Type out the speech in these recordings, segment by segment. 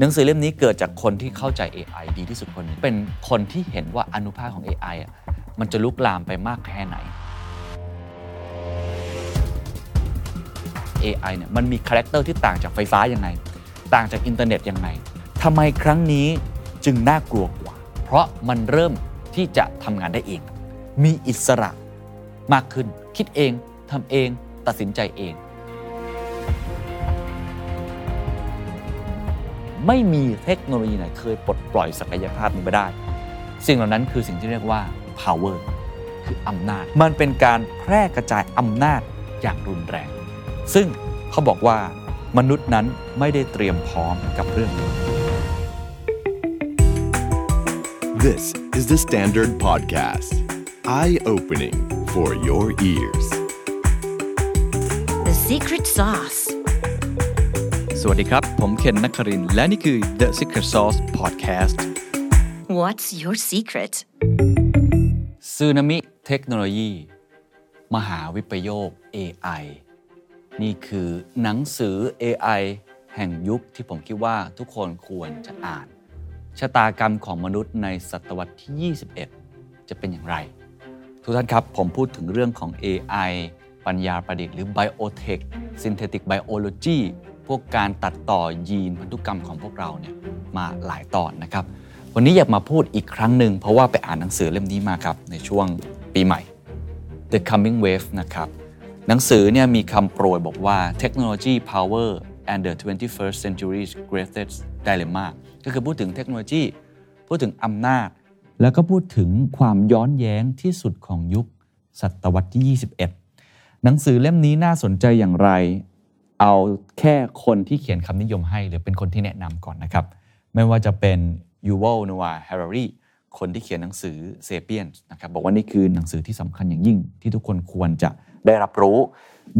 หนังสือเล่มนี้เกิดจากคนที่เข้าใจ AI ดีที่สุดคนหนึ่งเป็นคนที่เห็นว่าอานุภาพของ AI อะมันจะลุกลามไปมากแค่ไหน AI เนี่ยมันมี character ที่ต่างจากไฟฟ้ายังไง ต่างจากอินเทอร์เน็ตยังไงทำไมครั้งนี้จึงน่ากลัวกว่า เพราะมันเริ่มที่จะทำงานได้เอง มีอิสระมากขึ้น คิดเองทำเอง ตัดสินใจเอง ไม่มีเทคโนโลยีไหนเคยปลดปล่อยศักยภาพนี้ไปได้ สิ่งเหล่านั้นคือสิ่งที่เรียกว่า power คืออำนาจ มันเป็นการแพร่กระจายอำนาจอย่างรุนแรง ซึ่งเขาบอกว่ามนุษย์นั้นไม่ได้เตรียมพร้อมกับเรื่องนี้ This is the Standard Podcast. Eye opening for your ears. The secret sauce. สวัสดีครับ ผมเคนนักครินทร์และนี่คือ The Secret Sauce Podcast What's your secret? ซึนามิเทคโนโลยี มหาวิปโยค AI นี่คือหนังสือ AI แห่งยุคที่ผมคิดว่าทุกคนควรจะอ่าน ชะตากรรมของมนุษย์ในศตวรรษที่ 21 จะเป็นอย่างไร ทุกท่านครับ ผมพูดถึงเรื่องของ AI ปัญญาประดิษฐ์หรือ Biotech Synthetic Biology พวกการตัดต่อยีนพันธุกรรมของพวกเราเนี่ยมาหลายตอนนะครับ วันนี้อยากมาพูดอีกครั้งหนึ่งเพราะว่าไปอ่านหนังสือเล่มนี้มาครับ ในช่วงปีใหม่ The Coming Wave นะครับหนังสือเนี่ยมีคำโปรยบอกว่า Technology Power and the 21st Century's Greatest Dilemma ก็คือพูดถึงเทคโนโลยี พูดถึงอำนาจ แล้วก็พูดถึงความย้อนแย้งที่สุดของยุคศตวรรษที่ 21 หนังสือเล่มนี้น่าสนใจอย่างไร เอาแค่คนที่เขียนคำนิยมให้ หรือเป็นคนที่แนะนำก่อนนะครับ ไม่ว่าจะเป็นยูวัลนัวาฮรารีคนที่เขียนหนังสือเซเปียนนะครับบอกว่านี่คือหนังสือที่สำคัญอย่างยิ่ง ที่ทุกคนควรจะได้รับรู้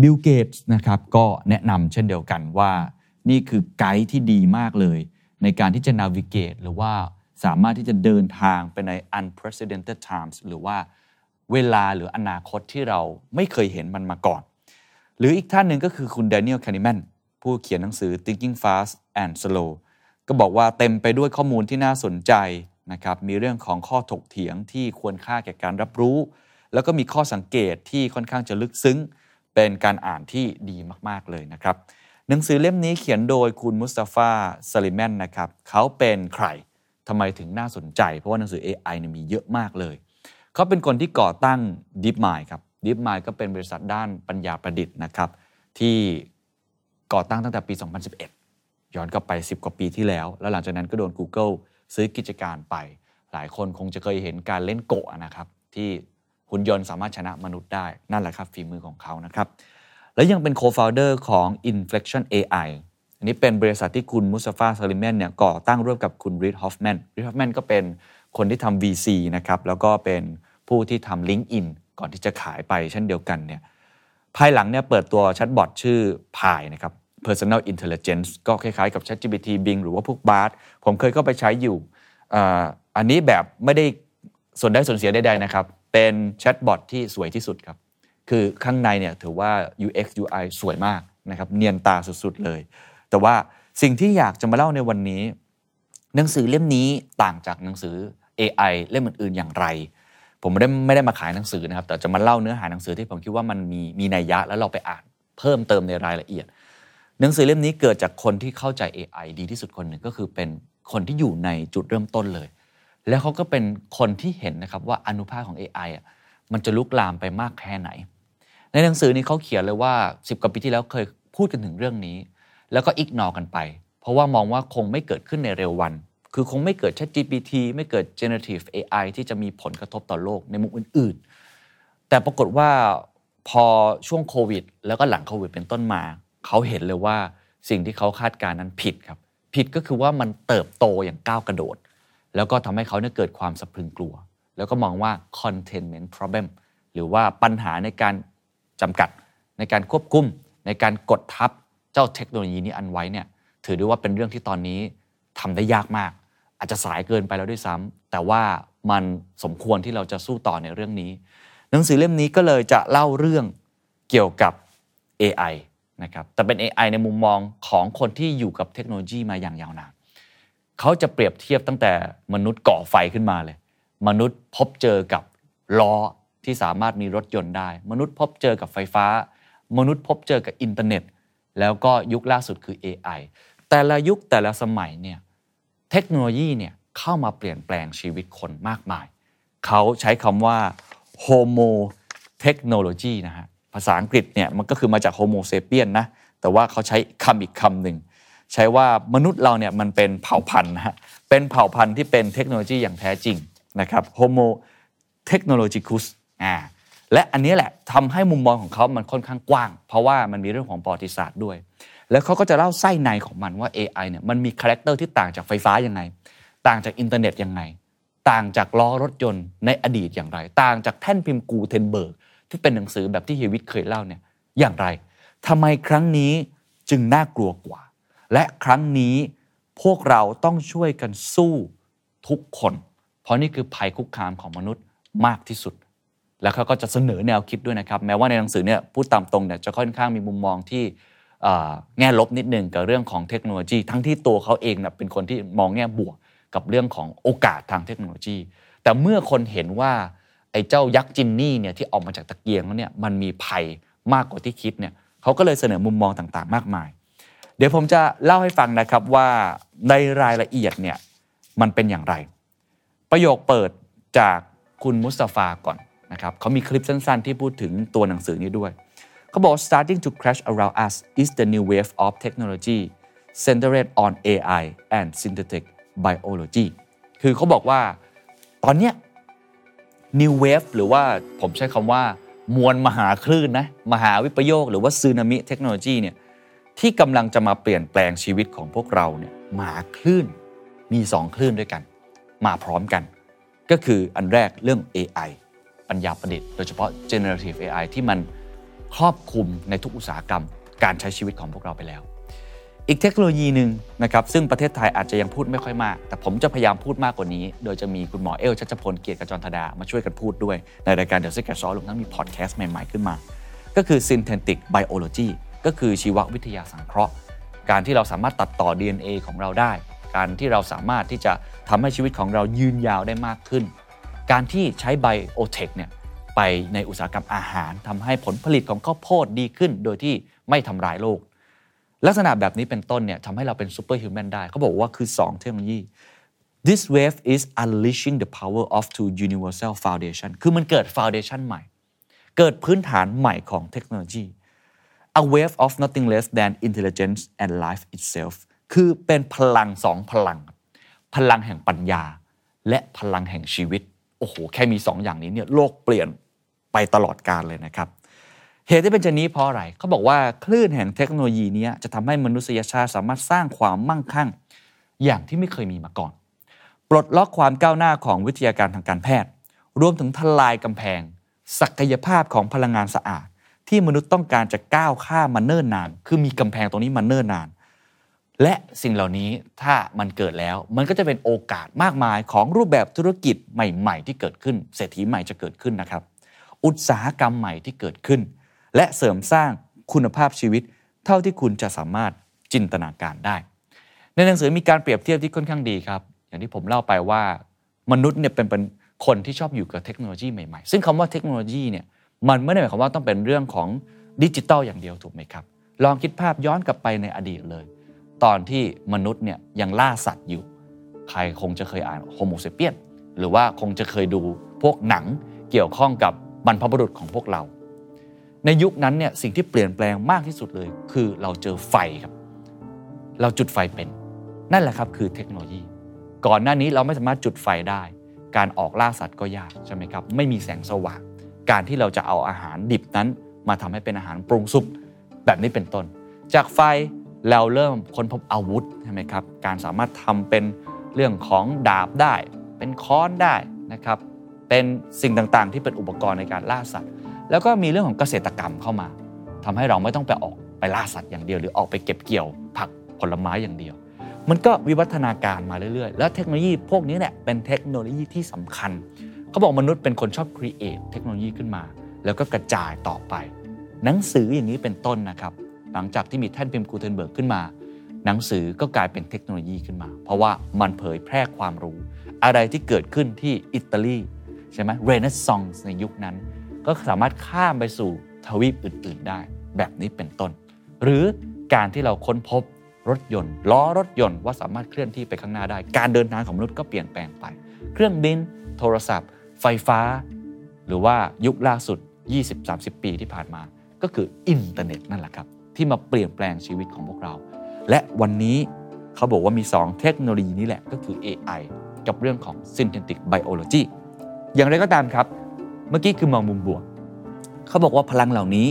บิลเกตส์นะครับก็แนะนำเช่นเดียวกันว่า นี่คือไกด์ที่ดีมากเลย ในการที่จะนาวิเกตหรือว่าสามารถที่จะเดินทางไปใน unprecedented times หรือว่าเวลาหรืออนาคตที่เราไม่เคยเห็นมันมาก่อน หรืออีกท่านหนึ่งก็คือคุณ Daniel Kahneman ผู้เขียนหนังสือ Thinking Fast and Slow ก็บอกว่าเต็มไปด้วยข้อมูลที่น่าสนใจนะครับมีเรื่องของข้อถกเถียงที่ควรค่าแก่การรับรู้ แล้วก็มีข้อสังเกตที่ค่อนข้างจะลึกซึ้ง เป็นการอ่านที่ดีมากๆเลยนะครับ หนังสือเล่มนี้เขียนโดยคุณมุสตาฟาซาลิแมนนะครับเขาเป็นใครทำไมถึงน่าสนใจ เพราะว่าหนังสือ AI เนี่ยมีเยอะมากเลย เขาเป็นคนที่ก่อตั้ง DeepMind ครับ DeepMind ก็เป็นบริษัทด้านปัญญาประดิษฐ์นะครับที่ก่อตั้งตั้งแต่ปี 2011 ย้อนกลับไป 10 กว่าปีที่แล้ว แล้วหลังจากนั้นก็โดน Google ซื้อกิจการไป หลายคนคงจะเคยเห็นการเล่นโกะนะครับ ที่หุ่นยนต์สามารถชนะมนุษย์ได้ นั่นแหละครับฝีมือของเขานะครับ และยังเป็น co-founder ของ Inflection AI อันนี้เป็นบริษัทที่คุณมุสตาฟาซุเลย์มานเนี่ยก่อตั้งร่วมกับคุณ Reid Hoffman Reid Hoffman ก็เป็นคนที่ทำ VC นะครับแล้วก็เป็นผู้ที่ทำ LinkedIn ก่อนที่จะขายไปเช่นเดียวกันเนี่ยภายหลังเนี่ยเปิดตัว chatbot ชื่อ Pi นะครับ Personal Intelligence ก็คล้ายๆกับ ChatGPT Bing หรือว่าพวก Bard ผมเคยเข้าไปใช้อยู่ อันนี้แบบไม่ได้ส่วนได้ส่วนเสียใดๆนะครับ เป็นแชทบอทที่สวยที่สุดครับ คือข้างในเนี่ยถือว่า UX UI สวยมากนะครับเนียนตาสุดๆเลย แต่ว่าสิ่งที่อยากจะมาเล่าในวันนี้ หนังสือเล่มนี้ต่างจากหนังสือ AI เล่มอื่นๆอย่างไร ผมไม่ได้ไม่ได้มาขายหนังสือนะครับ แต่จะมาเล่าเนื้อหาหนังสือที่ผมคิดว่ามันมีมีนัยยะแล้วเราไปอ่านเพิ่มเติมในรายละเอียด หนังสือเล่มนี้เกิดจากคนที่เข้าใจ AI ดีที่สุดคนหนึ่งก็คือเป็นคนที่อยู่ในจุดเริ่มต้นเลย แล้วเขาก็เป็นคนที่เห็นนะครับว่าอนุภาคของ AI อะมันจะลุกลามไปมากแค่ไหน ในหนังสือนี้เขาเขียนเลยว่า 10กว่าปีที่แล้วเคยพูดกันถึงเรื่องนี้ แล้วก็อิกนอกันไป เพราะว่ามองว่าคงไม่เกิดขึ้นในเร็ววัน คือคงไม่เกิด ChatGPT ไม่เกิด generative AI ที่จะมีผลกระทบต่อโลกในมุมอื่น ๆ แต่ปรากฏว่าพอช่วงโควิด แล้วก็หลังโควิดเป็นต้นมา เขาเห็นเลยว่าสิ่งที่เขาคาดการณ์นั้นผิดครับ ผิดก็คือว่ามันเติบโตอย่างก้าวกระโดด แล้วก็ทำให้เขาเนี่ยเกิดความสะพรึงกลัว แล้วก็มองว่า containment problem หรือว่าปัญหาในการจำกัดในการควบคุม ในการกดทับเจ้าเทคโนโลยีนี้อันไว้เนี่ยถือได้ว่าเป็นเรื่องที่ตอนนี้ทำได้ยากมาก อาจจะสายเกินไปแล้วด้วยซ้ำแต่ว่ามันสมควรที่เราจะสู้ต่อในเรื่องนี้ หนังสือเล่มนี้ก็เลยจะเล่าเรื่องเกี่ยวกับ AI นะครับแต่เป็น AI ในมุมมองของคนที่อยู่กับเทคโนโลยีมาอย่างยาวนานเขาจะเปรียบเทียบตั้งแต่มนุษย์ก่อไฟขึ้นมาเลย มนุษย์พบเจอกับล้อที่สามารถมีรถยนต์ได้ มนุษย์พบเจอกับไฟฟ้า มนุษย์พบเจอกับอินเทอร์เน็ต แล้วก็ยุคล่าสุดคือ AI แต่ละยุคแต่ละสมัยเนี่ย เทคโนโลยีเนี่ยเข้ามาเปลี่ยนแปลงชีวิตคนมากมาย เขาใช้คำว่า homo technology นะฮะภาษาอังกฤษเนี่ยมันก็คือมาจาก homo sapien นะ แต่ว่าเขาใช้คำอีกคำหนึ่งใช้ว่ามนุษย์เราเนี่ยมันเป็นเผ่าพันธุ์นะฮะเป็นเผ่าพันธุ์ที่เป็นเทคโนโลยีอย่างแท้จริงนะครับ homo technologicus อ่าและอันนี้แหละทำให้มุมมองของเขามันค่อนข้างกว้าง เพราะว่ามันมีเรื่องของประวัติศาสตร์ด้วย แล้วเขาก็จะเล่าไส้ในของมันว่า AI เนี่ยมันมี character ที่ต่างจากไฟฟ้ายังไง ต่างจากอินเทอร์เน็ตยังไง ต่างจากล้อรถยนต์ในอดีตอย่างไร ต่างจากแท่นพิมพ์กูเทนเบิร์กที่เป็นหนังสือแบบที่เฮวิทเคยเล่าเนี่ยอย่างไรทำไมครั้งนี้จึงน่ากลัวกว่า และครั้งนี้พวกเราต้องช่วยกันสู้ทุกคน เพราะนี่คือภัยคุกคามของมนุษย์มากที่สุด แล้วเขาก็จะเสนอแนวคิดด้วยนะครับ แม้ว่าในหนังสือเนี่ยพูดตามตรงเนี่ยจะค่อนข้างมีมุมมองที่ แง่ลบนิดนึงกับเรื่องของเทคโนโลยี ทั้งที่ตัวเขาเองนะเป็นคนที่มองแง่บวกกับเรื่องของโอกาสทางเทคโนโลยี แต่เมื่อคนเห็นว่าไอ้เจ้ายักษ์จินนี่เนี่ยที่ออกมาจากตะเกียงแล้วเนี่ยมันมีภัยมากกว่าที่คิดเนี่ยเขาก็เลยเสนอมุมมองต่างๆ มากมาย เดี๋ยวผมจะเล่าให้ฟังนะครับว่าในรายละเอียดเนี่ยมันเป็นอย่างไร ประโยคเปิดจากคุณมุสตาฟาก่อนนะครับเขามีคลิปสั้น ๆ ที่พูดถึงตัวหนังสือนี้ด้วย เขาบอก starting to crash around us is the new wave of technology centered on AI and synthetic biology คือเขาบอกว่าตอนเนี้ย new wave หรือว่าผมใช้คำว่ามวลมหาคลื่นนะมหาวิปโยคหรือว่าซึนามิเทคโนโลยีเนี่ยที่กำลังจะมาเปลี่ยนแปลงชีวิตของพวกเราเนี่ยมหาคลื่นมี 2 คลื่นด้วยกัน มาพร้อมกัน ก็คืออันแรกเรื่อง AI ปัญญาประดิษฐ์โดยเฉพาะ generative AI ที่มัน ครอบคลุมในทุกอุตสาหกรรม การใช้ชีวิตของพวกเราไปแล้ว อีกเทคโนโลยีหนึ่งนะครับซึ่งประเทศไทยอาจจะยังพูดไม่ค่อยมาก แต่ผมจะพยายามพูดมากกว่านี้ โดยจะมีคุณหมอเอิ้วชัชพลเกียรติขจรธาดามาช่วยกันพูดด้วย ในรายการเดอะซิกเก็ตซอรวมทั้งมีพอดแคสต์ใหม่ๆขึ้นมา ก็คือ synthetic biology ก็คือชีววิทยาสังเคราะห์ การที่เราสามารถตัดต่อ DNA ของเราได้ การที่เราสามารถที่จะทำให้ชีวิตของเรายืนยาวได้มากขึ้น การที่ใช้ biotech เนี่ย ไปในอุตสาหกรรมอาหารทำให้ผลผลิตของข้าวโพดดีขึ้น โดยที่ไม่ทำร้ายโลก ลักษณะแบบนี้เป็นต้นเนี่ยทำให้เราเป็น superhuman ได้ เขาบอกว่าคือ 2 เทคโนโลยี this wave is unleashing the power of two universal foundation คือมันเกิด foundation ใหม่ เกิดพื้นฐานใหม่ของเทคโนโลยี a wave of nothing less than intelligence and life itself คือเป็นพลังสองพลัง พลังแห่งปัญญา และพลังแห่งชีวิต โอ้โห แค่มีสองอย่างนี้เนี่ยโลกเปลี่ยน ไปตลอดกาลเลยนะครับ เหตุที่เป็นเช่นนี้เพราะอะไรเขาบอกว่าคลื่นแห่งเทคโนโลยีนี้จะทำให้มนุษยชาติสามารถสร้างความมั่งคั่ง อย่างที่ไม่เคยมีมาก่อน ปลดล็อกความก้าวหน้าของวิทยาการทางการแพทย์ รวมถึงทลายกำแพง ศักยภาพของพลังงานสะอาด ที่มนุษย์ต้องการจะก้าวข้ามมาเนิ่นนาน คือมีกำแพงตรงนี้มาเนิ่นนานและสิ่งเหล่านี้ถ้ามันเกิดแล้วมันก็จะเป็นโอกาสมากมายของรูปแบบธุรกิจใหม่ ๆ ที่เกิดขึ้น เศรษฐีใหม่จะเกิดขึ้นนะครับ อุตสาหกรรมใหม่ที่เกิดขึ้น และเสริมสร้างคุณภาพชีวิต เท่าที่คุณจะสามารถจินตนาการได้ ในหนังสือมีการเปรียบเทียบที่ค่อนข้างดีครับ อย่างที่ผมเล่าไปว่ามนุษย์เนี่ยเป็นเป็นคนที่ชอบอยู่กับเทคโนโลยีใหม่ๆ ซึ่งคำว่าเทคโนโลยีเนี่ยมันไม่ได้หมายความว่าต้องเป็นเรื่องของดิจิตอลอย่างเดียวถูกไหมครับ ลองคิดภาพย้อนกลับไปในอดีตเลย ตอนที่มนุษย์เนี่ยยังล่าสัตว์อยู่ ใครคงจะเคยอ่าน Homo Sapiens หรือว่าคงจะเคยดูพวกหนังเกี่ยวข้องกับ บรรพบุรุษของพวกเรา ในยุคนั้นเนี่ยสิ่งที่เปลี่ยนแปลงมากที่สุดเลย คือเราเจอไฟครับ เราจุดไฟเป็น นั่นแหละครับคือเทคโนโลยี ก่อนหน้านี้เราไม่สามารถจุดไฟได้ การออกล่าสัตว์ก็ยากใช่ไหมครับไม่มีแสงสว่าง การที่เราจะเอาอาหารดิบนั้นมาทำให้เป็นอาหารปรุงสุกแบบนี้เป็นต้น จากไฟเราเริ่มค้นพบอาวุธใช่ไหมครับ การสามารถทำเป็นเรื่องของดาบได้ เป็นค้อนได้นะครับ เป็นสิ่งต่างๆ ที่เป็นอุปกรณ์ในการล่าสัตว์ แล้วก็มีเรื่องของเกษตรกรรมเข้ามาทำให้เราไม่ต้องไปออกไปล่าสัตว์อย่างเดียว หรือออกไปเก็บเกี่ยวผักผลไม้อย่างเดียว มันก็วิวัฒนาการมาเรื่อยๆ แล้วเทคโนโลยีพวกนี้เนี่ยเป็นเทคโนโลยีที่สำคัญ เขาบอกมนุษย์เป็นคนชอบ create เทคโนโลยีขึ้นมา แล้วก็กระจายต่อไป หนังสืออย่างนี้เป็นต้นนะครับ หลังจากที่มีแท่นพิมพ์กูเทนเบิร์กขึ้นมา หนังสือก็กลายเป็นเทคโนโลยีขึ้นมา เพราะว่ามันเผยแพร่ความรู้ อะไรที่เกิดขึ้นที่อิตาลี ใช่ไหมเรเนซองส์ในยุคนั้น ก็สามารถข้ามไปสู่ทวีปอื่น ๆ ได้ แบบนี้เป็นต้น หรือการที่เราค้นพบรถยนต์ ล้อรถยนต์ว่าสามารถเคลื่อนที่ไปข้างหน้าได้ การเดินทางของมนุษย์ก็เปลี่ยนแปลงไป เครื่องบิน โทรศัพท์ ไฟฟ้า หรือว่ายุคล่าสุด 20-30 ปีที่ผ่านมา ก็คืออินเทอร์เน็ตนั่นแหละครับ ที่มาเปลี่ยนแปลงชีวิตของพวกเรา และวันนี้เขาบอกว่ามี 2 เทคโนโลยีนี้แหละก็คือ AI กับเรื่องของ Synthetic Biology อย่างไรก็ตามครับ เมื่อกี้คือมองมุมบวก เขาบอกว่าพลังเหล่านี้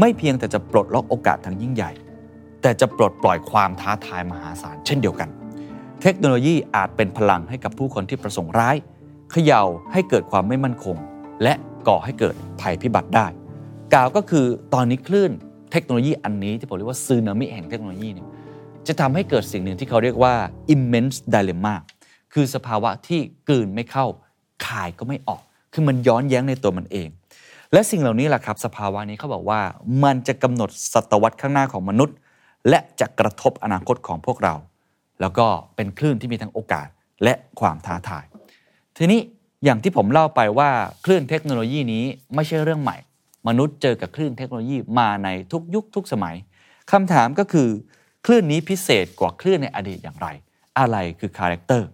ไม่เพียงแต่จะปลดล็อกโอกาสทางยิ่งใหญ่ แต่จะปลดปล่อยความท้าทายมหาศาลเช่นเดียวกัน เทคโนโลยีอาจเป็นพลังให้กับผู้คนที่ประสงค์ร้ายเขย่าให้เกิดความไม่มั่นคง และก่อให้เกิดภัยพิบัติได้ กล่าวก็คือตอนนี้คลื่นเทคโนโลยีอันนี้ที่ผมเรียกว่าซึนามิแห่งเทคโนโลยีเนี่ยจะทำให้เกิดสิ่งหนึ่งที่เขาเรียกว่า immense dilemma คือสภาวะที่กลืนไม่เข้า คายก็ไม่ออก คือมันย้อนแย้งในตัวมันเอง และสิ่งเหล่านี้แหละครับ สภาวะนี้เขาบอกว่ามันจะกำหนดศตวรรษข้างหน้าของมนุษย์ และจะกระทบอนาคตของพวกเรา แล้วก็เป็นคลื่นที่มีทั้งโอกาสและความท้าทาย ทีนี้อย่างที่ผมเล่าไปว่าคลื่นเทคโนโลยีนี้ไม่ใช่เรื่องใหม่ มนุษย์เจอกับคลื่นเทคโนโลยีมาในทุกยุคทุกสมัยคำถามก็คือ คลื่นนี้พิเศษกว่าคลื่นในอดีตอย่างไร อะไรคือ character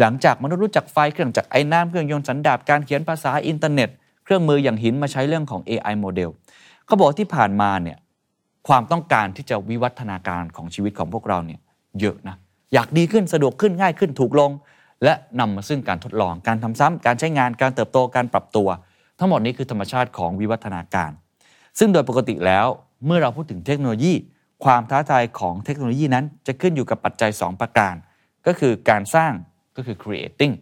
หลังจากมนุษย์รู้จักไฟเครื่องจักรไอน้ำเครื่องยนต์สันดาปการเขียนภาษาอินเทอร์เน็ต เครื่องมืออย่างหินมาใช้เรื่องของ AI modelเขาบอกที่ผ่านมาเนี่ยความต้องการที่จะวิวัฒนาการของชีวิตของพวกเราเนี่ยเยอะนะอยากดีขึ้นสะดวกขึ้นง่ายขึ้นถูกลง และนำมาซึ่งการทดลองการทำซ้ำการใช้งานการเติบโตการปรับตัว ทั้งหมดนี้คือธรรมชาติของวิวัฒนาการ ซึ่งโดยปกติแล้วเมื่อเราพูดถึงเทคโนโลยี ความท้าทายของเทคโนโลยีนั้นจะขึ้นอยู่กับปัจจัย 2 ประการ ก็คือการสร้าง ก็คือ creating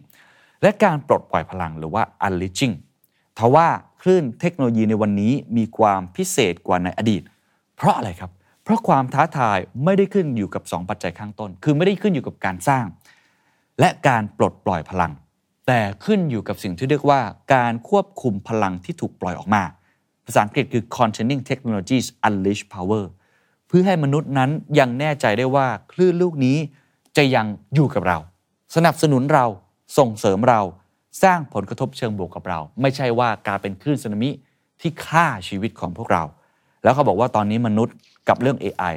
และการปลดปล่อยพลังหรือว่า unleashing ทว่าคลื่นเทคโนโลยีในวันนี้มีความพิเศษกว่าในอดีต เพราะอะไรครับ เพราะความท้าทายไม่ได้ขึ้นอยู่กับ 2 ปัจจัยข้างต้น คือไม่ได้ขึ้นอยู่กับการสร้าง และการปลดปล่อยพลัง แต่ขึ้นอยู่กับสิ่งที่เรียกว่า การควบคุมพลังที่ถูกปล่อยออกมา ภาษาอังกฤษคือ containing technologies unleash power เพื่อให้มนุษย์นั้นยังแน่ใจได้ว่าคลื่นลูกนี้จะยังอยู่กับเรา สนับสนุนเราส่งเสริมเราสร้างผลกระทบเชิงบวกกับเรา ไม่ใช่ว่าการเป็นคลื่นสึนามิที่ฆ่าชีวิตของพวกเรา แล้วเขาบอกว่าตอนนี้มนุษย์กับเรื่อง AI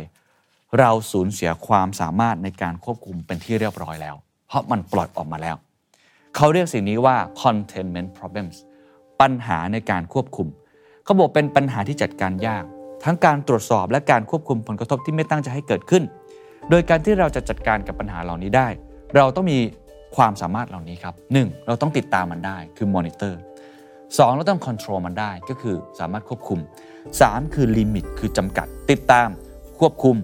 เราสูญเสียความสามารถในการควบคุมเป็นที่เรียบร้อยแล้ว เพราะมันปล่อยออกมาแล้ว เขาเรียกสิ่งนี้ว่า containment problems ปัญหาในการควบคุม เขาบอกเป็นปัญหาที่จัดการยาก ทั้งการตรวจสอบและการควบคุมผลกระทบที่ไม่ตั้งใจให้เกิดขึ้น โดยการที่เราจะจัดการกับปัญหาเหล่านี้ได้ เราต้องมีความสามารถเหล่านี้ครับ 1. เราต้องติดตามมันได้คือ monitor 2. เราต้อง control มันได้ก็คือสามารถควบคุม 3. คือ limit คือจำกัด ติดตามควบคุม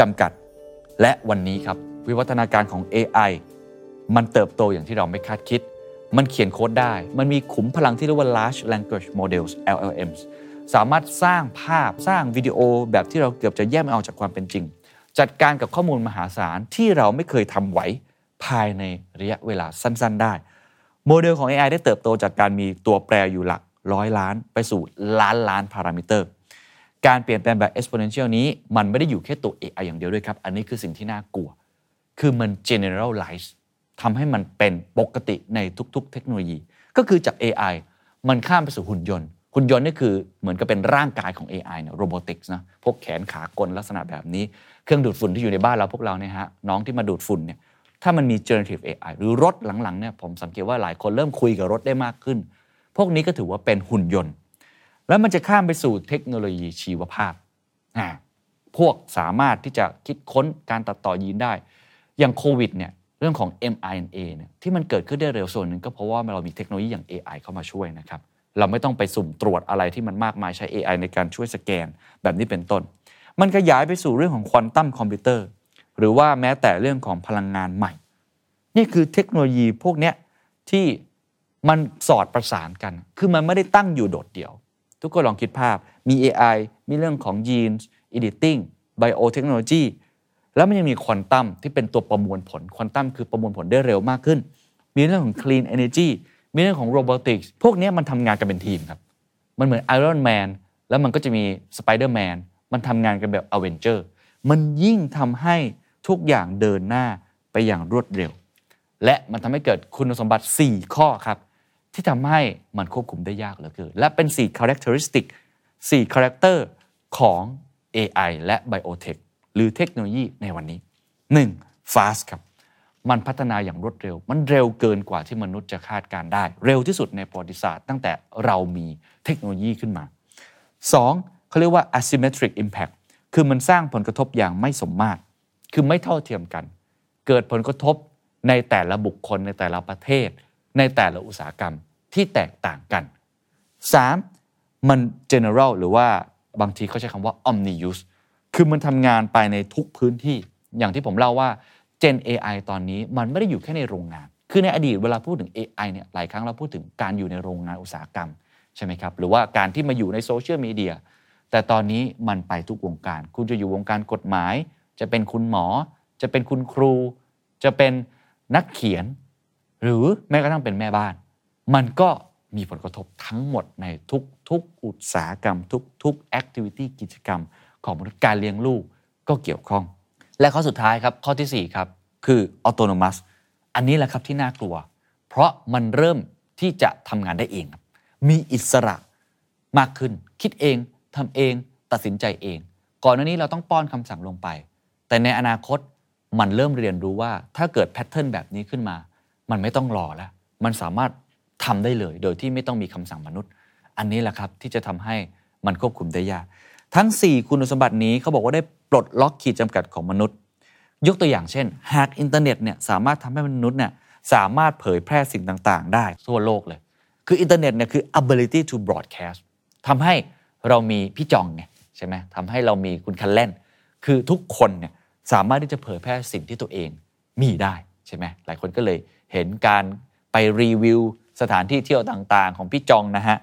จำกัด และวันนี้ครับ วิวัฒนาการของ AI มันเติบโตอย่างที่เราไม่คาดคิด มันเขียนโค้ดได้ มันมีขุมพลังที่เรียกว่า large language models LLMs สามารถสร้างภาพสร้างวิดีโอแบบที่เราเกือบจะแยกไม่ออกจากความเป็นจริง จัดการกับข้อมูลมหาศาลที่เราไม่เคยทำไหว ภายในระยะเวลาสั้น ๆ ได้ โมเดลของ AI ได้เติบโตจากการมีตัวแปรอยู่หลักร้อยล้าน ไปสู่ล้านล้านพารามิเตอร์ การเปลี่ยนแปลงแบบ exponential นี้ มันไม่ได้อยู่แค่ตัว AI อย่างเดียวด้วยครับ อันนี้คือสิ่งที่น่ากลัว คือมัน generalize ทำให้มันเป็นปกติในทุกๆ เทคโนโลยี ก็คือจาก AI มันข้ามไปสู่หุ่นยนต์หุ่นยนต์นี่คือเหมือนกับเป็นร่างกายของ AI เนี่ย robotics นะพวกแขนขากลลักษณะแบบนี้ เครื่องดูดฝุ่นที่อยู่ในบ้านเราพวกเราเนี่ยฮะน้องที่มาดูดฝุ่นเนี่ย ถ้ามันมี generative AI หรือรถหลังๆเนี่ยผมสังเกตว่าหลายคนเริ่มคุยกับรถได้มากขึ้น พวกนี้ก็ถือว่าเป็นหุ่นยนต์ แล้วมันจะข้ามไปสู่เทคโนโลยีชีวภาพพวกสามารถที่จะคิดค้นการตัดต่อยีนได้ อย่างโควิดเนี่ยเรื่องของ mRNA เนี่ยที่มันเกิดขึ้นได้เร็วส่วนหนึ่งก็เพราะว่าเรามีเทคโนโลยีอย่าง AI เข้ามาช่วยนะครับเราไม่ต้องไปสุ่มตรวจอะไรที่มันมากมายใช้ AI ในการช่วยสแกน แบบนี้เป็นต้น มันขยายไปสู่เรื่องของควอนตัมคอมพิวเตอร์ หรือว่าแม้แต่เรื่องของพลังงานใหม่ นี่คือเทคโนโลยีพวกนี้ที่มันสอดประสานกัน คือมันไม่ได้ตั้งอยู่โดดเดี่ยว ทุกคนลองคิดภาพมี AI มีเรื่องของ genes editing biotechnology แล้วมันยังมีควอนตัมที่เป็นตัวประมวลผลควอนตัมคือประมวลผลได้เร็วมากขึ้น มีเรื่องของ clean energy มีเรื่องของ robotics พวกนี้มันทำงานกันเป็นทีมครับ มันเหมือน Iron Man แล้วมันก็จะมี Spider Man มันทำงานกันแบบ Avenger มันยิ่งทำให้ ทุกอย่างเดินหน้าไปอย่างรวดเร็ว และมันทำให้เกิดคุณสมบัติ 4 ข้อครับ ที่ทำให้มันควบคุมได้ยากเหลือเกินและเป็น 4 characteristic 4 character ของ AI และ Biotech หรือเทคโนโลยีในวันนี้ 1. fast ครับ มันพัฒนาอย่างรวดเร็ว มันเร็วเกินกว่าที่มนุษย์จะคาดการได้ เร็วที่สุดในประวัติศาสตร์ตั้งแต่เรามีเทคโนโลยีขึ้นมา 2. เขาเรียกว่า asymmetric impact คือมันสร้างผลกระทบอย่างไม่สมมาตร คือไม่เท่าเทียมกัน เกิดผลกระทบในแต่ละบุคคลในแต่ละประเทศ ในแต่ละอุตสาหกรรมที่แตกต่างกัน 3. มัน general หรือว่าบางทีเขาใช้คำว่า omni use คือมันทำงานไปในทุกพื้นที่ อย่างที่ผมเล่าว่า Gen AI ตอนนี้มันไม่ได้อยู่แค่ในโรงงาน คือในอดีตเวลาพูดถึง AI เนี่ยหลายครั้งเราพูดถึงการอยู่ในโรงงานอุตสาหกรรมใช่ไหมครับ หรือว่าการที่มาอยู่ในโซเชียลมีเดียแต่ตอนนี้มันไปทุกวงการ คุณจะอยู่วงการกฎหมาย จะเป็นคุณหมอ จะเป็นคุณครู จะเป็นนักเขียน หรือแม้กระทั่งเป็นแม่บ้าน มันก็มีผลกระทบทั้งหมดในทุกทุกอุตสาหกรรม ทุกทุก activity กิจกรรม ของมนุษย์การเลี้ยงลูกก็เกี่ยวข้อง และข้อสุดท้ายครับ ข้อทีสี่4 ครับ คือ autonomous อันนี้แหละครับที่น่ากลัว เพราะมันเริ่มที่จะทำงานได้เอง มีอิสระมากขึ้น คิดเองทำเอง ตัดสินใจเอง ก่อนหน้านี้เราต้องป้อนคำสั่งลงไป แต่ในอนาคตมันเริ่มเรียนรู้ว่าถ้าเกิด pattern แบบนี้ขึ้นมา มันไม่ต้องรอแล้ว มันสามารถทำได้เลย โดยที่ไม่ต้องมีคำสั่งมนุษย์ อันนี้แหละครับที่จะทำให้มันควบคุมได้ยากทั้ง 4 คุณสมบัตินี้เขาบอกว่าได้ปลดล็อกขีดจำกัดของมนุษย์ ยกตัวอย่างเช่น หากอินเทอร์เน็ตเนี่ยสามารถทำให้มนุษย์เนี่ยสามารถเผยแพร่สิ่งต่างๆ ได้ทั่วโลกเลย คืออินเทอร์เน็ตเนี่ยคือ ability to broadcast ทำให้เรามีพี่จองไงใช่ไหมทำให้เรามีคุณคัลแลน คือทุกคนเนี่ยสามารถที่จะเผยแพร่สิ่งที่ตัวเองมีได้ใช่ไหมหลายคนก็เลยเห็นการไปรีวิวสถานที่เที่ยวต่างๆ ของพี่จองนะฮะ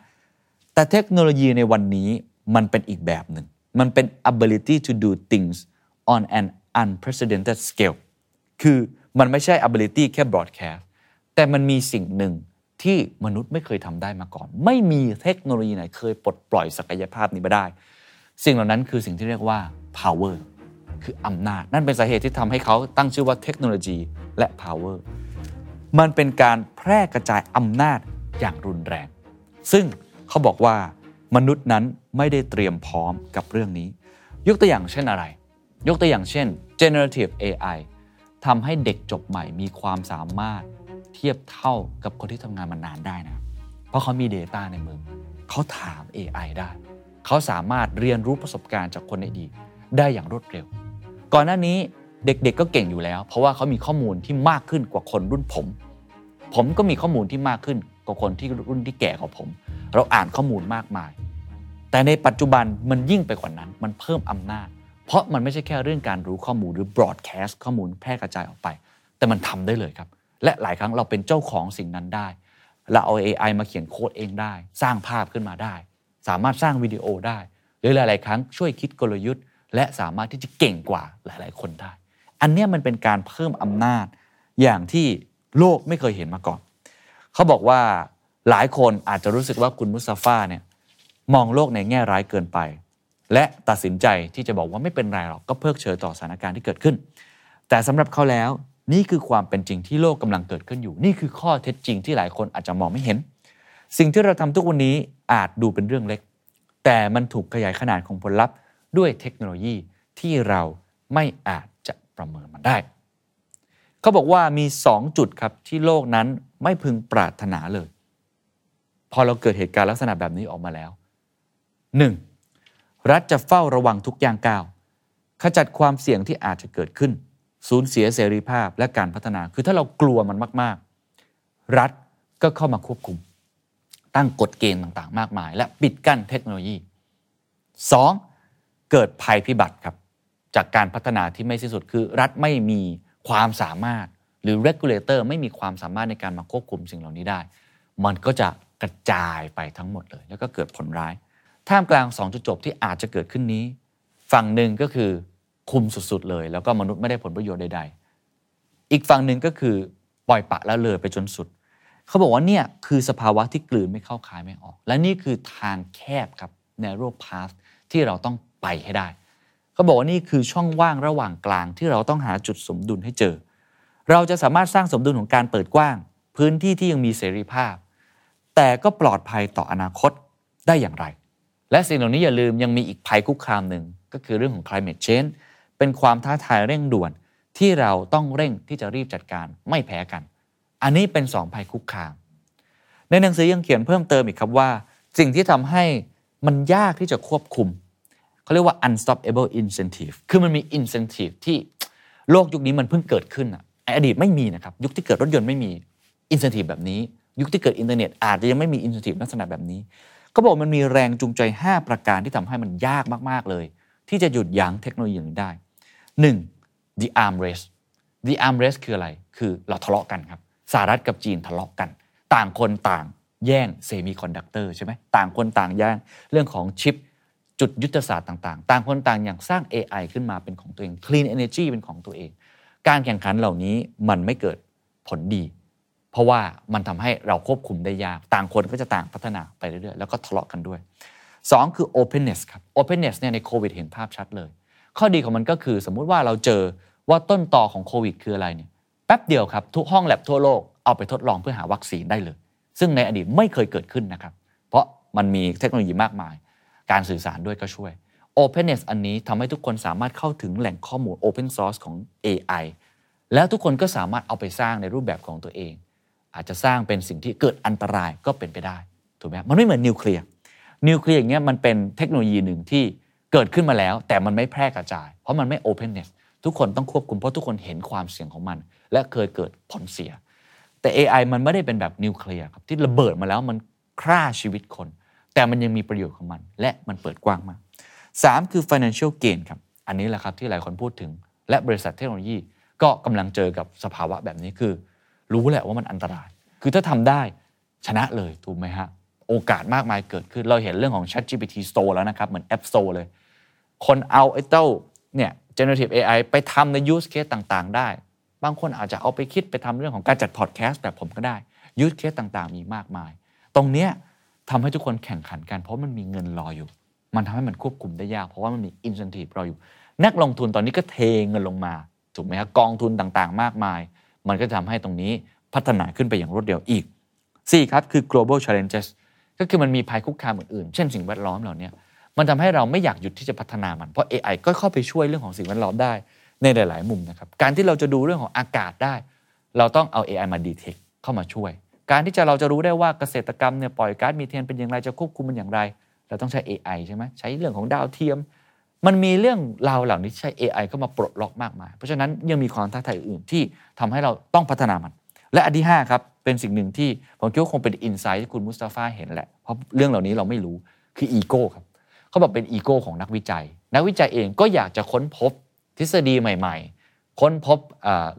แต่เทคโนโลยีในวันนี้มันเป็นอีกแบบหนึ่ง มันเป็น ability to do things on an unprecedented scale คือมันไม่ใช่ ability แค่ broadcast แต่มันมีสิ่งหนึ่งที่มนุษย์ไม่เคยทำได้มาก่อน ไม่มีเทคโนโลยีไหนเคยปลดปล่อยศักยภาพนี้มาได้ สิ่งเหล่านั้นคือสิ่งที่เรียกว่า power คืออำนาจ นั่นเป็นสาเหตุที่ทำให้เขาตั้งชื่อว่าเทคโนโลยีและ power มันเป็นการแพร่กระจายอำนาจอย่างรุนแรง ซึ่งเขาบอกว่ามนุษย์นั้นไม่ได้เตรียมพร้อมกับเรื่องนี้ ยกตัวอย่างเช่นอะไร ยกตัวอย่างเช่น generative AI ทำให้เด็กจบใหม่มีความสามารถเทียบเท่ากับคนที่ทำงานมานานได้นะ เพราะเขามี Data ในมือเขาถาม AI ได้ เขาสามารถเรียนรู้ประสบการณ์จากคนในอดีต ได้อย่างรวดเร็ว ก่อนหน้านี้เด็กๆก็เก่งอยู่แล้ว เพราะว่าเขามีข้อมูลที่มากขึ้นกว่าคนรุ่นผม ผมก็มีข้อมูลที่มากขึ้นกว่าคนที่รุ่นที่แก่กว่าผม เราอ่านข้อมูลมากมาย แต่ในปัจจุบันมันยิ่งไปกว่านั้น มันเพิ่มอำนาจ เพราะมันไม่ใช่แค่เรื่องการรู้ข้อมูลหรือ broadcast ข้อมูลแพร่กระจายออกไป แต่มันทำได้เลยครับ และหลายครั้งเราเป็นเจ้าของสิ่งนั้นได้ เราเอา AI มาเขียนโค้ดเองได้ สร้างภาพขึ้นมาได้ สามารถสร้างวิดีโอได้ หรือหลาย ๆ ครั้งช่วยคิดกลยุทธ์ และสามารถที่จะเก่งกว่าหลาย ๆ คนได้ อันนี้มันเป็นการเพิ่มอำนาจอย่างที่โลกไม่เคยเห็นมาก่อน เขาบอกว่าหลายคนอาจจะรู้สึกว่าคุณมุสตาฟาเนี่ยมองโลกในแง่ร้ายเกินไป และตัดสินใจที่จะบอกว่าไม่เป็นไรหรอกก็เพิกเฉยต่อสถานการณ์ที่เกิดขึ้น แต่สำหรับเขาแล้วนี่คือความเป็นจริงที่โลกกำลังเกิดขึ้นอยู่ นี่คือข้อเท็จจริงที่หลายคนอาจจะมองไม่เห็น สิ่งที่เราทำทุกวันนี้อาจดูเป็นเรื่องเล็ก แต่มันถูกขยายขนาดของผลลัพธ์ ด้วยเทคโนโลยีที่เราไม่อาจจะประเมินมันได้ เขาบอกว่ามี 2 จุดครับที่โลกนั้นไม่พึงปรารถนาเลย พอเราเกิดเหตุการณ์ลักษณะแบบนี้ออกมาแล้ว 1. รัฐจะเฝ้าระวังทุกย่างก้าวขจัดความเสี่ยงที่อาจจะเกิดขึ้น สูญเสียเสรีภาพและการพัฒนา คือถ้าเรากลัวมันมาก ๆ รัฐก็เข้ามาควบคุม ตั้งกฎเกณฑ์ต่างๆ มากมาย และปิดกั้นเทคโนโลยี 2. เกิดภัยพิบัติครับจากการพัฒนาที่ไม่สิ้นสุดคือ รัฐไม่มีความสามารถ หรือ regulator ไม่มีความสามารถในการมาควบคุมสิ่งเหล่านี้ได้ มันก็จะกระจายไปทั้งหมดเลย แล้วก็เกิดผลร้าย ท่ามกลางสองจุดจบที่อาจจะเกิดขึ้นนี้ ฝั่งหนึ่งก็คือคุมสุดๆเลย แล้วก็มนุษย์ไม่ได้ผลประโยชน์ใด ๆ อีกฝั่งหนึ่งก็คือปล่อยปละละเลยไปจนสุด เขาบอกว่าเนี่ยคือสภาวะที่กลืนไม่เข้าคายไม่ออก และนี่คือทางแคบครับ narrow path ที่เราต้องไปให้ได้ เขาบอกว่านี่คือช่องว่างระหว่างกลางที่เราต้องหาจุดสมดุลให้เจอ เราจะสามารถสร้างสมดุลของการเปิดกว้าง พื้นที่ที่ยังมีเสรีภาพ แต่ก็ปลอดภัยต่ออนาคตได้อย่างไร และสิ่งเหล่านี้อย่าลืมยังมีอีกภัยคุกคามหนึ่งก็คือเรื่องของ climate change เป็นความท้าทายเร่งด่วนที่เราต้องเร่งที่จะรีบจัดการไม่แพ้กัน อันนี้เป็นสองภัยคุกคาม ในหนังสือยังเขียนเพิ่มเติมอีกครับว่า สิ่งที่ทำให้มันยากที่จะควบคุม เขาเรียกว่า unstoppable incentive คือมันมี incentive ที่โลกยุคนี้มันเพิ่งเกิดขึ้นอะอดีตไม่มีนะครับ ยุคที่เกิดรถยนต์ไม่มี incentive แบบนี้ ยุคที่เกิดอินเทอร์เน็ตอาจจะยังไม่มี incentive ลักษณะแบบนี้ก็บอกมันมีแรงจูงใจ 5 ประการที่ทำให้มันยากมาก ๆ เลย ที่จะหยุดยั้งเทคโนโลยีนี้ได้ 1. the arm race the arm race คืออะไร คือเราทะเลาะกันครับสหรัฐกับจีนทะเลาะกัน ต่างคนต่างแย่งเซมิคอนดักเตอร์ใช่ไหมต่างคนต่างแย่งเรื่องของชิป จุดยุทธศาสตร์ต่างๆ ต่างคนต่างอย่างสร้าง AI ขึ้นมาเป็นของตัวเอง Clean Energy เป็นของตัวเอง การแข่งขันเหล่านี้มันไม่เกิดผลดี เพราะว่ามันทำให้เราควบคุมได้ยาก ต่างคนก็จะต่างพัฒนาไปเรื่อยๆ แล้วก็ทะเลาะกันด้วย 2 คือ openness ครับ openness เนี่ยในโควิดเห็นภาพชัดเลย ข้อดีของมันก็คือสมมุติว่าเราเจอว่าต้นตอของโควิดคืออะไรเนี่ยแป๊บเดียวครับทุกห้องแลบทั่วโลกเอาไปทดลองเพื่อหาวัคซีนได้เลย ซึ่งในอดีตไม่เคยเกิดขึ้นนะครับ เพราะมันมีเทคโนโลยีมากมาย การสื่อสารด้วยก็ช่วย openness อันนี้ทำให้ทุกคนสามารถเข้าถึงแหล่งข้อมูล open source ของ AI แล้วทุกคนก็สามารถเอาไปสร้างในรูปแบบของตัวเอง อาจจะสร้างเป็นสิ่งที่เกิดอันตรายก็เป็นไปได้ถูกไหมมันไม่เหมือนนิวเคลียร์นิวเคลียร์อย่างเงี้ยมันเป็นเทคโนโลยีหนึ่งที่เกิดขึ้นมาแล้ว แต่มันไม่แพร่กระจาย เพราะมันไม่ openness ทุกคนต้องควบคุมเพราะทุกคนเห็นความเสี่ยงของมัน และเคยเกิดผลเสีย แต่ AI มันไม่ได้เป็นแบบนิวเคลียร์ครับที่ระเบิดมาแล้วมันฆ่าชีวิตคน แต่มันยังมีประโยชน์ของมัน และมันเปิดกว้างมาก 3 คือ financial gain ครับ อันนี้แหละครับที่หลายคนพูดถึง และบริษัทเทคโนโลยีก็กำลังเจอกับสภาวะแบบนี้คือ รู้แหละว่ามันอันตราย คือถ้าทำได้ชนะเลยถูกไหมฮะโอกาสมากมายเกิดขึ้น เราเห็นเรื่องของ ChatGPT Store แล้วนะครับ เหมือน App Store เลย คนเอาไอ้เจ้าเนี่ย generative AI ไปทำใน use case ต่างๆ ได้ บางคนอาจจะเอาไปคิดไปทำเรื่องของการจัดพอดแคสต์แบบผมก็ได้ use case ต่างๆ มีมากมาย ตรงเนี้ย ทำให้ทุกคนแข่งขันกัน เพราะมันมีเงินรออยู่ มันทำให้มันควบคุมได้ยาก เพราะว่ามันมี incentive รออยู่ นักลงทุนตอนนี้ก็เทเงินลงมาถูกไหมครับกองทุนต่างๆ มากมาย มันก็จะทำให้ตรงนี้พัฒนาขึ้นไปอย่างรวดเร็วอีก4ครับคือ global challenges ก็คือมันมีภัยคุกคามอื่นๆ เช่นสิ่งแวดล้อมเหล่านี้มันทำให้เราไม่อยากหยุดที่จะพัฒนามัน เพราะ AI ก็เข้าไปช่วยเรื่องของสิ่งแวดล้อมได้ในหลาย ๆ มุมนะครับ การที่เราจะดูเรื่องของอากาศได้ เราต้องเอา AI มา detect เข้ามาช่วย การที่จะเราจะรู้ได้ว่าเกษตรกรรมเนี่ยปล่อยก๊าซมีเทนเป็นอย่างไรจะควบคุมมันอย่างไร เราต้องใช้ AI ใช่ไหมใช้เรื่องของดาวเทียม มันมีเรื่องราวเหล่านี้ใช้ AI เข้ามาปลดล็อกมากมาย เพราะฉะนั้นยังมีความท้าทายอื่นที่ทำให้เราต้องพัฒนามัน และอันที่5ครับเป็นสิ่งหนึ่งที่ผมคิดว่าคงเป็นอินไซต์ที่คุณมุสตาฟาเห็นแหละเพราะเรื่องเหล่านี้เราไม่รู้คืออีโก้ครับเขาบอกเป็นอีโก้ของนักวิจัย นักวิจัยเองก็อยากจะค้นพบทฤษฎีใหม่ ๆ ค้นพบ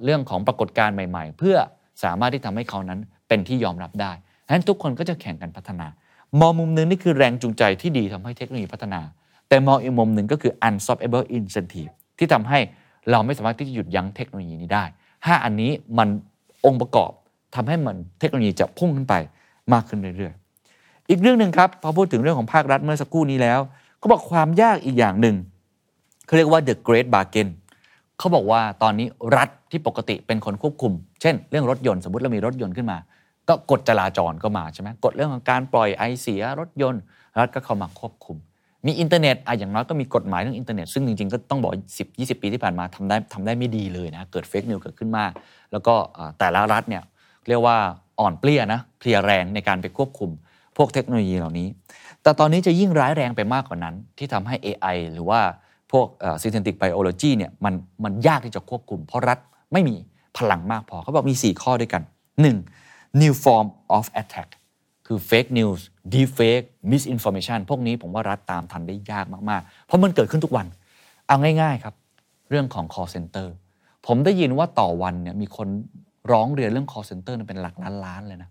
เรื่องของปรากฏการณ์ใหม่ ๆ เพื่อสามารถที่ทำให้เขานั้น เป็นที่ยอมรับได้ฉะนั้นทุกคนก็จะแข่งกันพัฒนา มองมุมหนึงนี่คือแรงจูงใจที่ดีทำให้เทคโนโลยีพัฒนา แต่มองอีกมุมหนึ่งก็คือ unstoppable incentive ที่ทำให้เราไม่สามารถที่จะหยุดยั้งเทคโนโลยีนี้ได้ 5 อันนี้มันองค์ประกอบทำให้มันเทคโนโลยีจะพุ่งขึ้นไปมากขึ้นเรื่อยๆ อีกเรื่องหนึ่งครับพอพูดถึงเรื่องของภาครัฐเมื่อสักครู่นี้แล้วเขาบอกความยากอีกอย่างหนึ่งเขาเรียกว่า the great bargain เขาบอกว่าตอนนี้รัฐที่ปกติเป็นคนควบคุม เช่น เรื่องรถยนต์สมมติเรามีรถยนต์ขึ้นมา ก็กฎจราจรก็มาใช่ไหมกฎเรื่องของการปล่อยไอเสียรถยนต์รัฐก็เข้ามาควบคุม มีอินเทอร์เน็ตอะอย่างน้อยก็มีกฎหมายเรื่องอินเทอร์เน็ตซึ่งจริงๆก็ต้องบอก 10 20 ปีที่ผ่านมาทำได้ทำได้ไม่ดีเลยนะเกิดเฟกนิวเกิดขึ้นมาก แล้วก็แต่ละรัฐเนี่ยเรียกว่าอ่อนเปลี้ยนะเพลียแรงในการไปควบคุมพวกเทคโนโลยีเหล่านี้ แต่ตอนนี้จะยิ่งร้ายแรงไปมากกว่านั้น ที่ทำให้ AI หรือว่าพวกเอ่อ synthetic biology เนี่ยมันมันยากที่จะควบคุม เพราะรัฐไม่มีพลังมากพอเขาบอกมี 4 ข้อด้วยกัน 1. New form of attack คือ fake news deep fake misinformation พวกนี้ผมว่ารัฐตามทันได้ยากมาก ๆ เพราะมันเกิดขึ้นทุกวัน เอาง่าย ๆ ครับ เรื่องของ call center ผมได้ยินว่าต่อวันเนี่ยมีคนร้องเรียนเรื่อง call center เป็นหลักล้านๆเลยนะ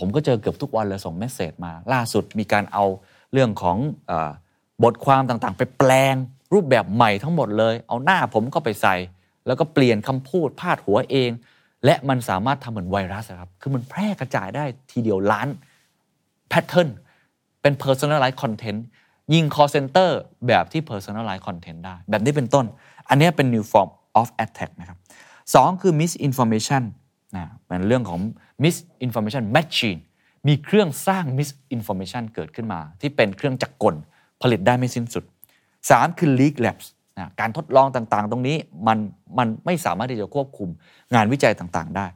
ผมก็เจอเกือบทุกวันเลยส่ง message มา ล่าสุดมีการเอาเรื่องของบทความต่างๆ ไปแปลงรูปแบบใหม่ทั้งหมดเลย เอาหน้าผมก็ไปใส่ แล้วก็เปลี่ยนคำพูดพาดหัวเอง และมันสามารถทำเหมือนไวรัสครับ คือมันแพร่กระจายได้ทีเดียวล้าน patternเป็น personalized content ยิง call center แบบที่ personalize content ได้ แบบนี้เป็นต้น อันนี้เป็น new form of attack นะครับสองคือ misinformation นะเป็นเรื่องของ misinformation machine มีเครื่องสร้าง misinformation เกิดขึ้นมา ที่เป็นเครื่องจักรกลผลิตได้ไม่สิ้นสุด 3 คือ leak labs นะการทดลองต่างๆ ตรงนี้มันมันไม่สามารถที่จะควบคุมงานวิจัยต่างๆ ได้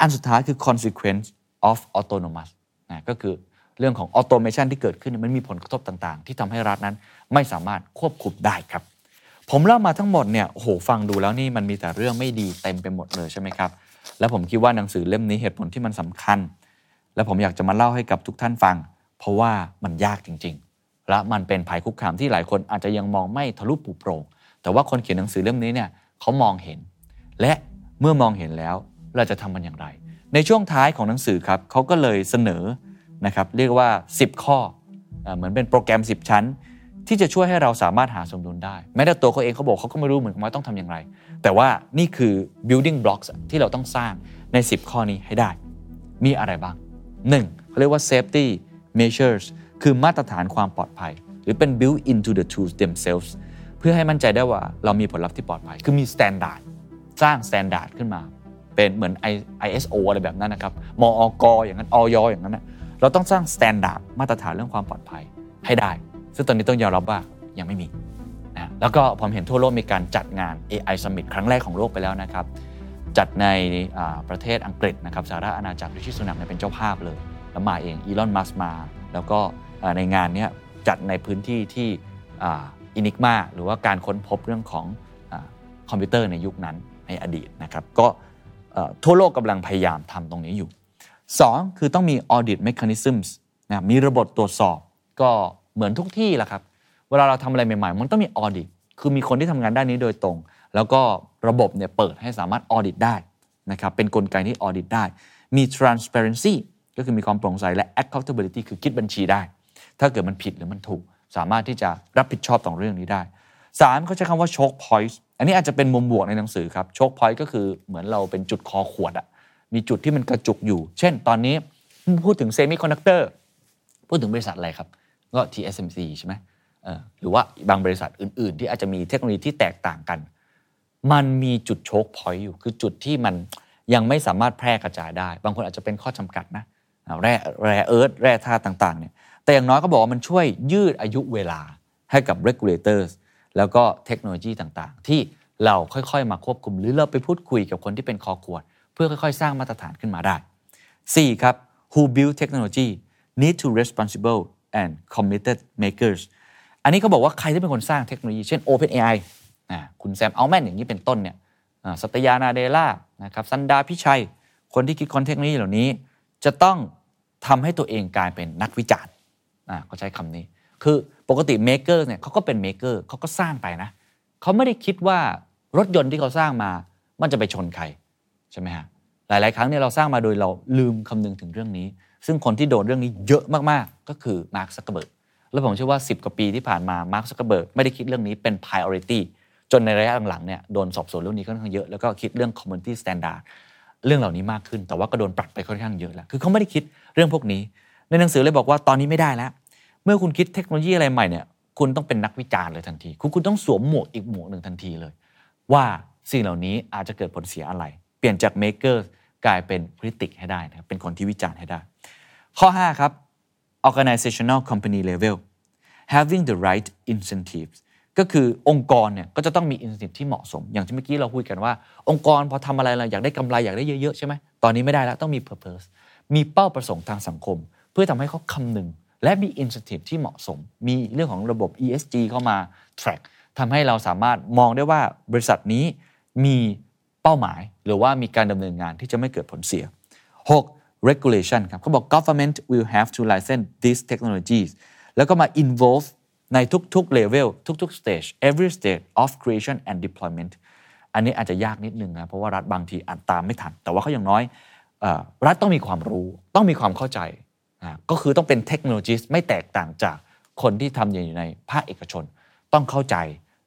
อันสุดท้ายคือ consequence of autonomous นะก็คือเรื่องของ automation ที่เกิดขึ้นมันมีผลกระทบต่างๆ ที่ทำให้รัฐนั้นไม่สามารถควบคุมได้ครับ ผมเล่ามาทั้งหมดเนี่ยโอ้โหฟังดูแล้วนี่มันมีแต่เรื่องไม่ดีเต็มไปหมดเลยใช่ไหมครับ แล้วผมคิดว่าหนังสือเล่มนี้เหตุผลที่มันสำคัญ และผมอยากจะมาเล่าให้กับทุกท่านฟัง เพราะว่ามันยากจริง ๆ และมันเป็นภัยคุกคามที่หลายคนอาจจะยังมองไม่ทะลุปุโปร่งแต่ว่าคนเขียนหนังสือเล่มนี้เนี่ยเขามองเห็น และเมื่อมองเห็นแล้วเราจะทำมันอย่างไร ในช่วงท้ายของหนังสือครับเขาก็เลยเสนอนะครับเรียกว่า 10 ข้อเหมือนเป็นโปรแกรม 10 ชั้น ที่จะช่วยให้เราสามารถหาสมดุลได้ แม้แต่ตัวเขาเองเขาบอกเขาก็ไม่รู้เหมือนกันว่าต้องทำอย่างไร แต่ว่านี่คือ building blocks ที่เราต้องสร้างใน 10 ข้อนี้ให้ได้ มีอะไรบ้าง 1. เขาเรียกว่า safety measures คือมาตรฐานความปลอดภัย หรือเป็น built into the tools themselves เพื่อให้มั่นใจได้ว่าเรามีผลลัพธ์ที่ปลอดภัย คือมี standard สร้าง standard ขึ้นมา เป็นเหมือน ISO อะไรแบบนั้นนะครับมอกอย่างนั้นออยอย่างนั้นนะเราต้องสร้าง standard มาตรฐานเรื่องความปลอดภัยให้ได้ ซึ่งตอนนี้ต้องยอมรับว่ายังไม่มีนะแล้วก็ผมเห็นทั่วโลกมีการจัดงาน AI Summit ครั้งแรกของโลกไปแล้วนะครับจัดในประเทศอังกฤษนะครับสหรัฐอาณาจักรริชิสุนักเนี่ยเป็นเจ้าภาพเลย แล้วมาเองอีลอนมัสมา แล้วก็ ในงานเนี้ยจัดในพื้นที่ที่อินิกมาหรือว่าการค้นพบเรื่องของอคอมพิวเตอร์ในยุคนั้นในอดีตนะครับก็ทั่วโลกกำลังพยายามทำตรงนี้อยู่ 2 คือต้องมี audit mechanisms นะมีระบบตรวจสอบก็เหมือนทุกที่แหละครับเวลาเราทำอะไรใหม่ๆ มันต้องมี audit คือมีคนที่ทำงานด้านนี้โดยตรง แล้วก็ระบบเนี่ยเปิดให้สามารถ audit ได้นะครับเป็นกลไกที่ audit ได้ มี transparency ก็คือมีความโปร่งใสและ accountability คือคิดบัญชีได้ ถ้าเกิดมันผิดหรือมันถูก สามารถที่จะรับผิดชอบต่อเรื่องนี้ได้ 3เขาใช้คำว่า choke point อันนี้อาจจะเป็นมุมบวกในหนังสือครับ choke point ก็คือเหมือนเราเป็นจุดคอขวดอะมีจุดที่มันกระจุกอยู่ เช่น ตอนนี้พูดถึง semiconductor พูดถึงบริษัทอะไรครับ ก็ TSMC ใช่ไหมหรือว่าบางบริษัทอื่น ๆ ที่อาจจะมีเทคโนโลยีที่แตกต่างกัน มันมีจุดโชคพอยต์อยู่ คือจุดที่มันยังไม่สามารถแพร่กระจายได้ บางคนอาจจะเป็นข้อจำกัดนะแร่แร่เอิร์ธแร่ธาตุต่าง ๆ เนี่ย แต่อย่างน้อยก็บอกว่ามันช่วยยืดอายุเวลาให้กับ regulators แล้วก็เทคโนโลยีต่างๆ ที่เราค่อยๆ มาควบคุม หรือเราไปพูดคุยกับคนที่เป็นคอขวด เพื่อค่อยๆ สร้างมาตรฐานขึ้นมาได้ 4. ครับ who build technology need to responsible and committed makers อันนี้เขาบอกว่าใครที่เป็นคนสร้างเทคโนโลยี เช่น OpenAI คุณแซมอัลท์แมนอย่างนี้เป็นต้นเนี่ยสัตยานาเดล่านะครับซันดาร์พิชัย คนที่คิดค้นเทคโนโลยีเหล่านี้ จะต้องทำให้ตัวเองกลายเป็นนักวิจารณ์ อ่าเขาใช้คำนี้ คือปกติ maker เนี่ยเขาก็เป็น maker เขาก็สร้างไปนะเขาไม่ได้คิดว่ารถยนต์ที่เขาสร้างมา มันจะไปชนใครใช่ไหมฮะหลาย ๆ ครั้งเนี่ยเราสร้างมาโดยเราลืมคำนึงถึงเรื่องนี้ ซึ่งคนที่โดนเรื่องนี้เยอะมาก ๆ ก็คือมาร์คซักเกอร์เบิร์กแล้วผมเชื่อว่า 10 กว่าปีที่ผ่านมามาร์คซักเกอร์เบิร์กไม่ได้คิดเรื่องนี้เป็น priority จนในระยะหลัง ๆ เนี่ยโดนสอบสวนเรื่องนี้ค่อนข้างเยอะ แล้วก็คิดเรื่อง community standard เรื่องเหล่านี้มากขึ้น แต่ว่าก็โดนปรับไปค่อนข้างเยอะแล้ว คือเขาไม่ได้คิดเรื่องพวกนี้ ในหนังสือเลยบอกว่าตอนนี้ไม่ได้แล้ว เมื่อคุณคิดเทคโนโลยีอะไรใหม่เนี่ยคุณต้องเป็นนักวิจารณ์เลยทันที คุณคุณต้องสวมหมวกอีกหมวกหนึ่งทันทีเลย ว่าสิ่งเหล่านี้อาจจะเกิดผลเสียอะไร เปลี่ยนจาก maker กลายเป็น critic ให้ได้นะครับเป็นคนที่วิจารณ์ให้ได้ ข้อ 5 ครับ organizational company level having the right incentives ก็คือองค์กรเนี่ยก็จะต้องมี incentive ที่เหมาะสม อย่างที่เมื่อกี้เราคุยกันว่า องค์กรพอทำอะไรเราอยากได้กำไรอยากได้เยอะๆใช่ไหมตอนนี้ไม่ได้แล้วต้องมี purpose มีเป้าประสงค์ทางสังคม เพื่อทำให้เขาคำนึง และมี incentive ที่เหมาะสม มีเรื่องของระบบ ESG เข้ามา track ทำให้เราสามารถมองได้ว่าบริษัทนี้มีเป้าหมาย หรือว่ามีการดำเนินงานที่จะไม่เกิดผลเสีย 6. regulation ครับเขาบอก government will have to license these technologies แล้วก็มา involve ในทุกๆ level ทุกๆ stage every stage of creation and deployment อันนี้อาจจะยากนิดนึงนะเพราะว่ารัฐบางทีอาจตามไม่ทัน แต่ว่าเขาอย่างน้อยอรัฐต้องมีความรู้ต้องมีความเข้าใจ ก็คือต้องเป็นเทคโนโลยีไม่แตกต่างจากคนที่ทำอยู่ในภาคเอกชน ต้องเข้าใจ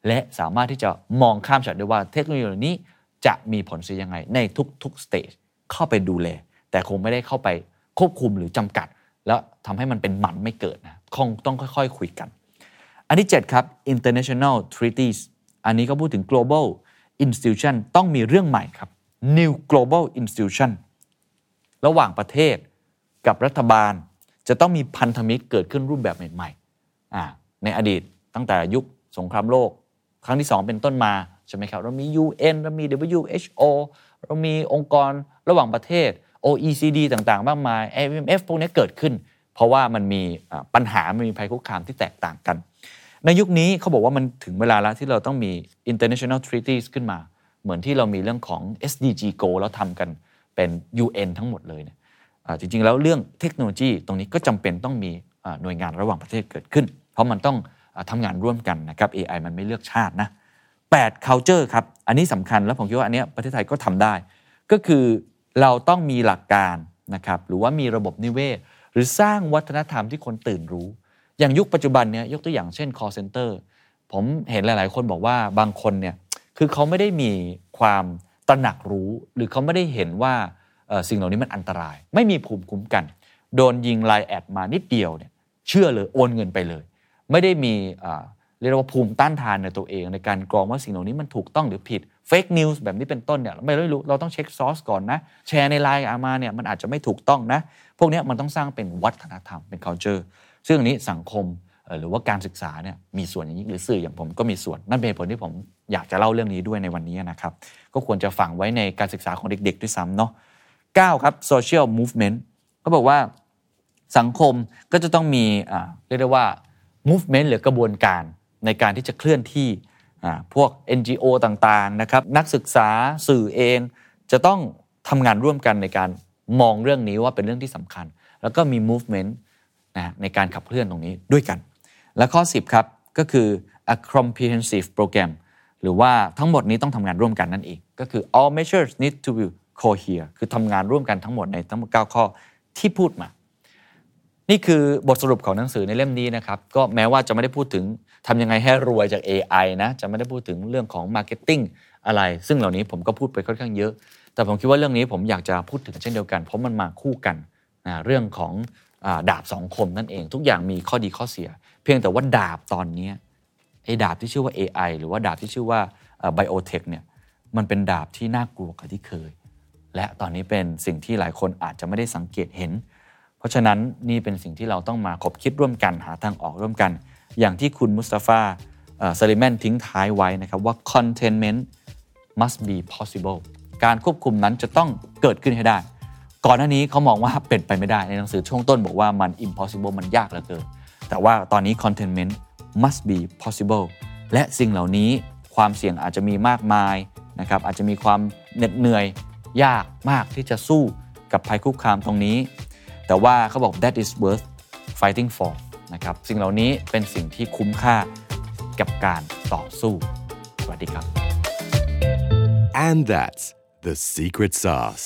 และสามารถที่จะมองข้ามช็อตได้ว่าเทคโนโลยีนี้จะมีผลเสียยังไง ในทุกๆ stage เข้าไปดูแล แต่คงไม่ได้เข้าไปควบคุมหรือจำกัด แล้วทำให้มันเป็นหมันไม่เกิดนะคงต้องค่อยๆ คุยกัน อันที่ 7 ครับ international treaties อันนี้ก็พูดถึง global institution ต้องมีเรื่องใหม่ครับ new global institution ระหว่างประเทศ กับรัฐบาล จะต้องมีพันธมิตรเกิดขึ้นรูปแบบใหม่ๆในอดีตตั้งแต่ยุคสงครามโลก ครั้งที่ 2 เป็นต้นมาใช่ไหมครับ เรามี UN เรามี WHO เรามีองค์กรระหว่างประเทศ OECD ต่างๆ มากมาย IMF พวกนี้เกิดขึ้น เพราะว่ามันมีปัญหา มันมีภัยคุกคามที่แตกต่างกัน ในยุคนี้เขาบอกว่ามันถึงเวลาแล้วที่เราต้องมี international treaties ขึ้นมา เหมือนที่เรามีเรื่องของ SDG goal แล้วทำกันเป็น UN ทั้งหมดเลยเนี่ย จริงๆ แล้วเรื่องเทคโนโลยีตรงนี้ก็จำเป็นต้องมีหน่วยงานระหว่างประเทศเกิดขึ้น เพราะมันต้องอาทำงานร่วมกันนะครับ AI มันไม่เลือกชาตินะ8 culture ครับ อันนี้สำคัญแล้วผมคิดว่าอันนี้ประเทศไทยก็ทำได้ ก็คือเราต้องมีหลักการนะครับหรือว่ามีระบบนิเวศ หรือสร้างวัฒนธรรมที่คนตื่นรู้ อย่างยุคปัจจุบันเนี้ยยกตัวอย่างเช่น call center ผมเห็นหลาย ๆ คนบอกว่าบางคนเนี่ยคือเขาไม่ได้มีความตระหนักรู้ หรือเขาไม่ได้เห็นว่า สิ่งเหล่านี้มันอันตราย ไม่มีภูมิคุ้มกัน โดนยิง Line ad มานิดเดียวเนี่ยเชื่อเลยโอนเงินไปเลย ไม่ได้มีเรียกว่าภูมิต้านทานในตัวเอง ในการกรองว่าสิ่งเหล่านี้มันถูกต้องหรือผิด fake news แบบนี้เป็นต้นเนี่ยไม่รู้เราต้องเช็คซอสก่อนนะ แชร์ในไลน์อาม่าเนี่ยมันอาจจะไม่ถูกต้องนะ พวกนี้มันต้องสร้างเป็นวัฒนธรรมเป็น culture ซึ่งอันนี้สังคมหรือว่าการศึกษาเนี่ยมีส่วนอย่างนี้หรือสื่ออย่างผมก็มีส่วนนั่นเป็นเหตุผลที่ผมอยากจะเล่าเรื่องนี้ด้วยในวันนี้นะครับ ก็ควรจะฝังไว้ในการศึกษาของเด็กๆด้วยซ้ำเนาะ 9 ครับ social movement ก็บอกว่าสังคมก็จะต้องมีเรียกได้ว่า movement หรือกระบวนการในการที่จะเคลื่อนที่พวก NGO ต่างๆนะครับนักศึกษาสื่อเอง จะต้องทำงานร่วมกันในการมองเรื่องนี้ว่าเป็นเรื่องที่สำคัญ แล้วก็มี movement นะในการขับเคลื่อนตรงนี้ด้วยกัน และข้อ 10 ครับ ก็คือ a comprehensive program หรือว่าทั้งหมดนี้ต้องทำงานร่วมกันนั่นเอง ก็คือ all measures need to be cohere คือทำงานร่วมกันทั้งหมดในทั้งหมด9ข้อที่พูดมา นี่คือบทสรุปของหนังสือในเล่มนี้นะครับ ก็แม้ว่าจะไม่ได้พูดถึงทำยังไงให้รวยจาก AI นะ จะไม่ได้พูดถึงเรื่องของ Marketing อะไร ซึ่งเหล่านี้ผมก็พูดไปค่อนข้างเยอะ แต่ผมคิดว่าเรื่องนี้ผมอยากจะพูดถึงเช่นเดียวกัน เพราะมันมาคู่กันนะเรื่องของอดาบสองคมนั่นเอง ทุกอย่างมีข้อดีข้อเสีย เพียงแต่ว่าดาบตอนนี้ไอ้ดาบที่ชื่อว่า AI หรือว่าดาบที่ชื่อว่าไบโอเทคเนี่ยมันเป็นดาบที่น่ากลัวกว่าที่เคย และตอนนี้เป็นสิ่งที่หลายคนอาจจะไม่ได้สังเกตเห็น เพราะฉะนั้นนี่เป็นสิ่งที่เราต้องมาคบคิดร่วมกันหาทางออกร่วมกัน อย่างที่คุณมุสตาฟาซาลิแมนทิ้งท้ายไว้นะครับว่า containment must be possible การควบคุมนั้นจะต้องเกิดขึ้นให้ได้ ก่อนหน้านี้เขามองว่าเป็นไปไม่ได้ในหนังสือช่วงต้นบอกว่ามัน impossible มันยากเหลือเกิน แต่ว่าตอนนี้ containment must be possible และสิ่งเหล่านี้ความเสี่ยงอาจจะมีมากมายนะครับอาจจะมีความเหน็ดเหนื่อย ยากมากที่จะสู้กับภัยคุกคามตรงนี้ แต่ว่าเขาบอก that is worth fighting for นะครับสิ่งเหล่านี้เป็นสิ่งที่คุ้มค่ากับการต่อสู้ สวัสดีครับ And that's the secret sauce.